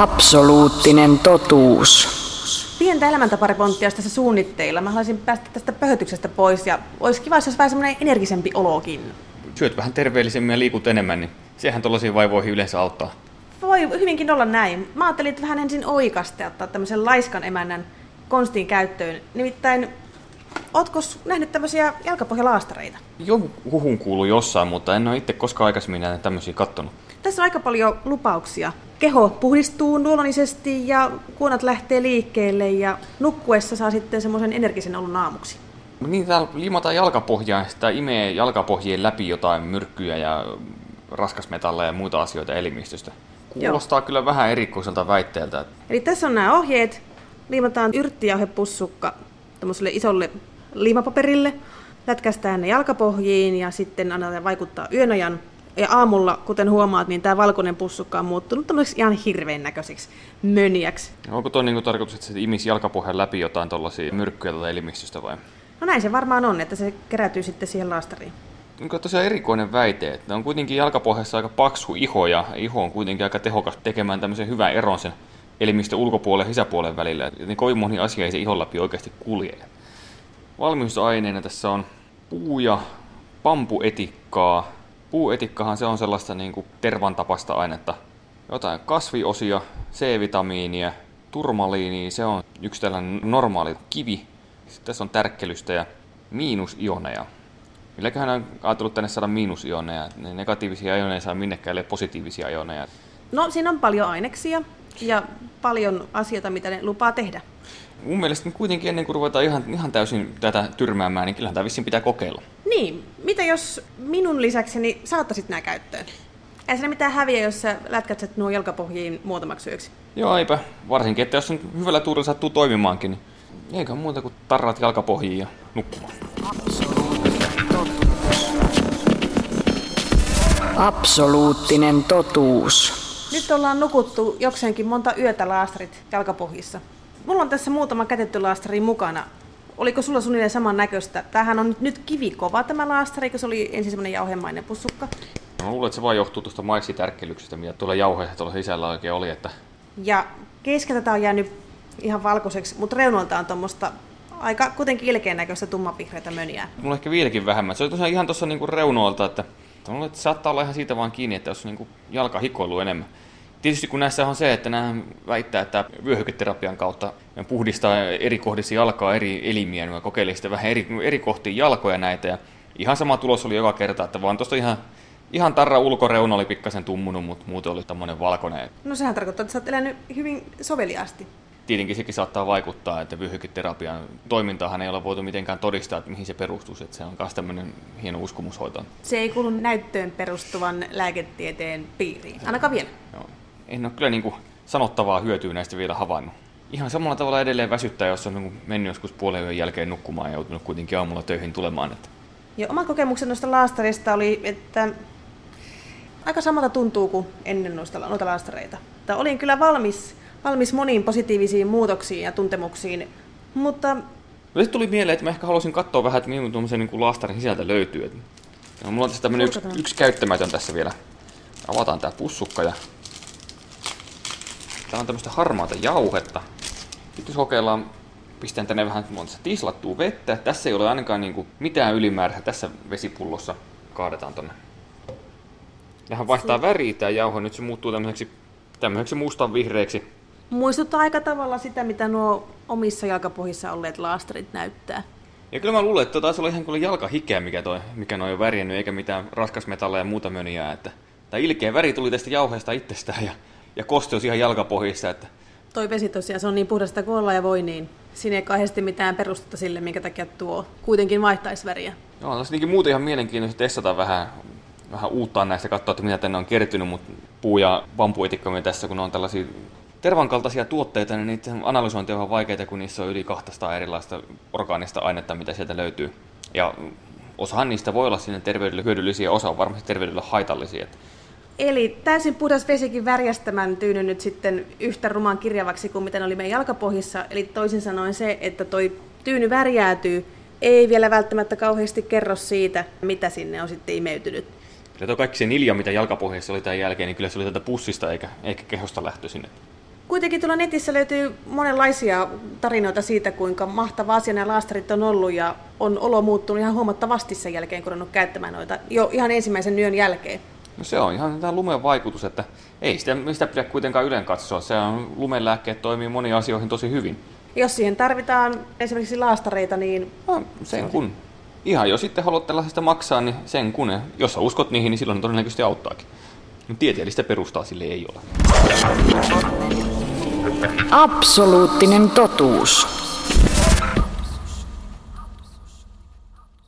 Absoluuttinen totuus. Pientä elämäntapariponttia olisi tässä suunnitteilla. Mä haluaisin päästä tästä pöhötyksestä pois ja olisi kiva, jos olisi vähän semmoinen energisempi olokin. Syöt vähän terveellisemmin ja liikut enemmän, niin sehän tuollaisiin vaivoihin yleensä auttaa. Voi hyvinkin olla näin. Mä ajattelin, että vähän ensin oikasta ja ottaa tämmöisen laiskan emännän konstin käyttöön. Nimittäin, ootko nähnyt tämmöisiä jalkapohjalaastareita? Jonkun huhun kuuluu jossain, mutta en ole itse koskaan aikaisemmin näitä tämmöisiä kattonut. Tässä on aika paljon lupauksia. Keho puhdistuu luonnollisesti ja kuonat lähtee liikkeelle ja nukkuessa saa sitten semmoisen energisen olun aamuksi. Niin täällä limataan jalkapohjaa, sitä imee jalkapohjien läpi jotain myrkkyjä ja raskasmetalleja ja muita asioita elimistöstä. Kuulostaa Joo. kyllä vähän erikoiselta väitteeltä. Eli tässä on nämä ohjeet. Liimataan yrttijauhepussukka tämmöiselle isolle liimapaperille. Lätkästään ne jalkapohjiin ja sitten annetaan vaikuttaa yön ajan ja aamulla, kuten huomaat, niin tämä valkoinen pussukka on muuttunut tämmöiseksi ihan hirveän näköiseksi möniäksi. Onko tuo niinku tarkoitus, että se imisi jalkapohjan läpi jotain tuollaisia myrkkyjä tätä elimistöstä vai? No näin se varmaan on, että se kerätyy sitten siihen laastariin. Onko tosiaan erikoinen väite, että on kuitenkin jalkapohjassa aika paksu iho ja iho on kuitenkin aika tehokas tekemään tämmöisen hyvän eron sen elimistön ulkopuolen ja sisäpuolen välillä. Niin kovin moni asia ei se ihon läpi oikeasti kulje. Valmiusaineena tässä on puu- ja pampuetikkaa, Puuetikkahan se on sellaista niin kuin tervan tapasta ainetta. Jotain kasviosia, C-vitamiinia, turmaliinia, se on yksi tällainen normaali kivi. Sitten tässä on tärkkelystä ja miinusioneja. Milläköhän on ajatellut tänne saada miinusioneja? Ne negatiivisia ioneja saa minnekään, ei positiivisia ioneja. No siinä on paljon aineksia ja paljon asioita, mitä ne lupaa tehdä. Mun mielestä kuitenkin ennen kuin ruvetaan ihan, ihan täysin tätä tyrmäämään, niin kyllähän tämä vissiin pitää kokeilla. Niin, mitä jos minun lisäkseni saattaisit nämä käyttöön? Ei siinä mitään häviä, jos sä lätkätset nuo jalkapohjiin muutamaksi yöksi. Joo, eipä. Varsinkin, että jos on hyvällä tuurilla sattuu toimimaankin, niin eikä muuta kuin tarrat jalkapohjiin ja nukkumaan. Absoluuttinen totuus. Nyt ollaan nukuttu jokseenkin monta yötä laastarit jalkapohjissa. Mulla on tässä muutama kätetty laastari mukana. Oliko sulla suunnilleen saman näköistä? Tämähän on nyt kivikova tämä laastari, kun se oli ensin semmoinen jauhemainen pussukka. No, luulen, että se vaan johtuu tuosta maissitärkkelyksestä, mitä tuolla jauheessa tuolla sisällä oikein oli. Että... Ja keskeltä tämä on jäänyt ihan valkoiseksi, mutta reunoilta on tuommoista aika kuitenkin ilkeän näköistä tummavihreitä möniä. Mulla ehkä vieläkin vähemmän. Se oli tosiaan ihan tuossa niinku reunoilta, että, että saattaa olla ihan siitä vaan kiinni, että jos niinku jalka hikoilu enemmän. Tietysti kun näissä on se, että nämä väittää, että vyöhyketerapian kautta puhdistaa eri kohdissa jalkaa eri elimiä, niin kokeilin sitten vähän eri, eri kohtiin jalkoja näitä, ja ihan sama tulos oli joka kerta, että vaan tuosta ihan, ihan tarra ulkoreuna oli pikkasen tummunut, mutta muuten oli tämmöinen valkoinen. No sehän tarkoittaa, että sä oot elänyt hyvin soveliaasti. Tietenkin sekin saattaa vaikuttaa, että vyöhyketerapian toimintaahan ei ole voitu mitenkään todistaa, että mihin se perustuu, että se on myös tämmöinen hieno uskomushoito. Se ei kuulu näyttöön perustuvan lääketieteen piiriin, ainakaan vielä. Joo en ole kyllä niin kuin sanottavaa hyötyä näistä vielä havainnut. Ihan samalla tavalla edelleen väsyttää, jos on niin mennyt joskus puolen yön jälkeen nukkumaan ja joutunut kuitenkin aamulla töihin tulemaan. Että. Ja oma kokemuksen noista laastarista oli, että aika samalta tuntuu kuin ennen noista, noita laastareita. Että olin kyllä valmis, valmis moniin positiivisiin muutoksiin ja tuntemuksiin, mutta... No, tuli mieleen, että mä ehkä haluaisin katsoa vähän, että minun tuommoisen niin laastarin sisältä löytyy. Ja mulla on tässä tämmöinen yksi, yksi käyttämätön tässä vielä. Avataan tämä pussukka ja Tää on tämmöistä harmaata jauhetta. Nyt jos kokeillaan, pistän tänne vähän monta tislattua vettä. Tässä ei ole ainakaan niinku mitään ylimääräistä tässä vesipullossa. Kaadetaan tonne. Tähän vaihtaa väriä tämä jauho, nyt se muuttuu tämmöiseksi, tämmöiseksi mustan vihreäksi. Muistuttaa aika tavalla sitä, mitä nuo omissa jalkapohjissa olleet laastarit näyttää. Ja kyllä mä luulen, että taisi olla ihan kuin jalkahikeä, mikä, toi, mikä noin on värjännyt, eikä mitään raskasmetalleja ja muuta möniä. Että, tämä ilkeä väri tuli tästä jauheesta itsestään ja ja kosteus ihan jalkapohjissa. Että... Toi vesi tosiaan, se on niin puhdasta kuin olla ja voi niin. Siinä ei kahdesti mitään perustetta sille, minkä takia tuo kuitenkin vaihtaisi väriä. Joo, tässä on muuten ihan mielenkiintoista testata vähän, vähän uuttaa näistä, katsoa, että mitä tänne on kertynyt, mutta puu- ja bambuetikkamme tässä, kun on tällaisia tervan kaltaisia tuotteita, niin niiden analysointi on ihan vaikeaa, kun niissä on yli 200 erilaista orgaanista ainetta, mitä sieltä löytyy. Ja osahan niistä voi olla sinne terveydelle hyödyllisiä, osa on varmasti terveydelle haitallisia. Eli täysin puhdas vesikin värjästämään tyyny nyt sitten yhtä rumaan kirjavaksi kuin mitä oli meidän jalkapohjissa. Eli toisin sanoen se, että toi tyyny värjäätyy, ei vielä välttämättä kauheasti kerro siitä, mitä sinne on sitten imeytynyt. Ja tuo kaikki se nilja, mitä jalkapohjassa oli tämän jälkeen, niin kyllä se oli tätä pussista eikä, eikä kehosta lähtöisin. Kuitenkin tuolla netissä löytyy monenlaisia tarinoita siitä, kuinka mahtava asia nämä laastarit on ollut ja on olo muuttunut ihan huomattavasti sen jälkeen, kun on käyttämään noita jo ihan ensimmäisen yön jälkeen. No se on ihan tämä lumen vaikutus, että ei sitä, sitä pidä kuitenkaan ylen katsoa. Se on, lumen lääkkeet toimii moniin asioihin tosi hyvin. Jos siihen tarvitaan esimerkiksi laastareita, niin No, sen kun. Ihan jo sitten haluat tällaisesta maksaa, niin sen kun. Ja Jos sä uskot niihin, niin silloin ne todennäköisesti auttaakin. Mutta tieteellistä perustaa sille ei ole. Absoluuttinen totuus.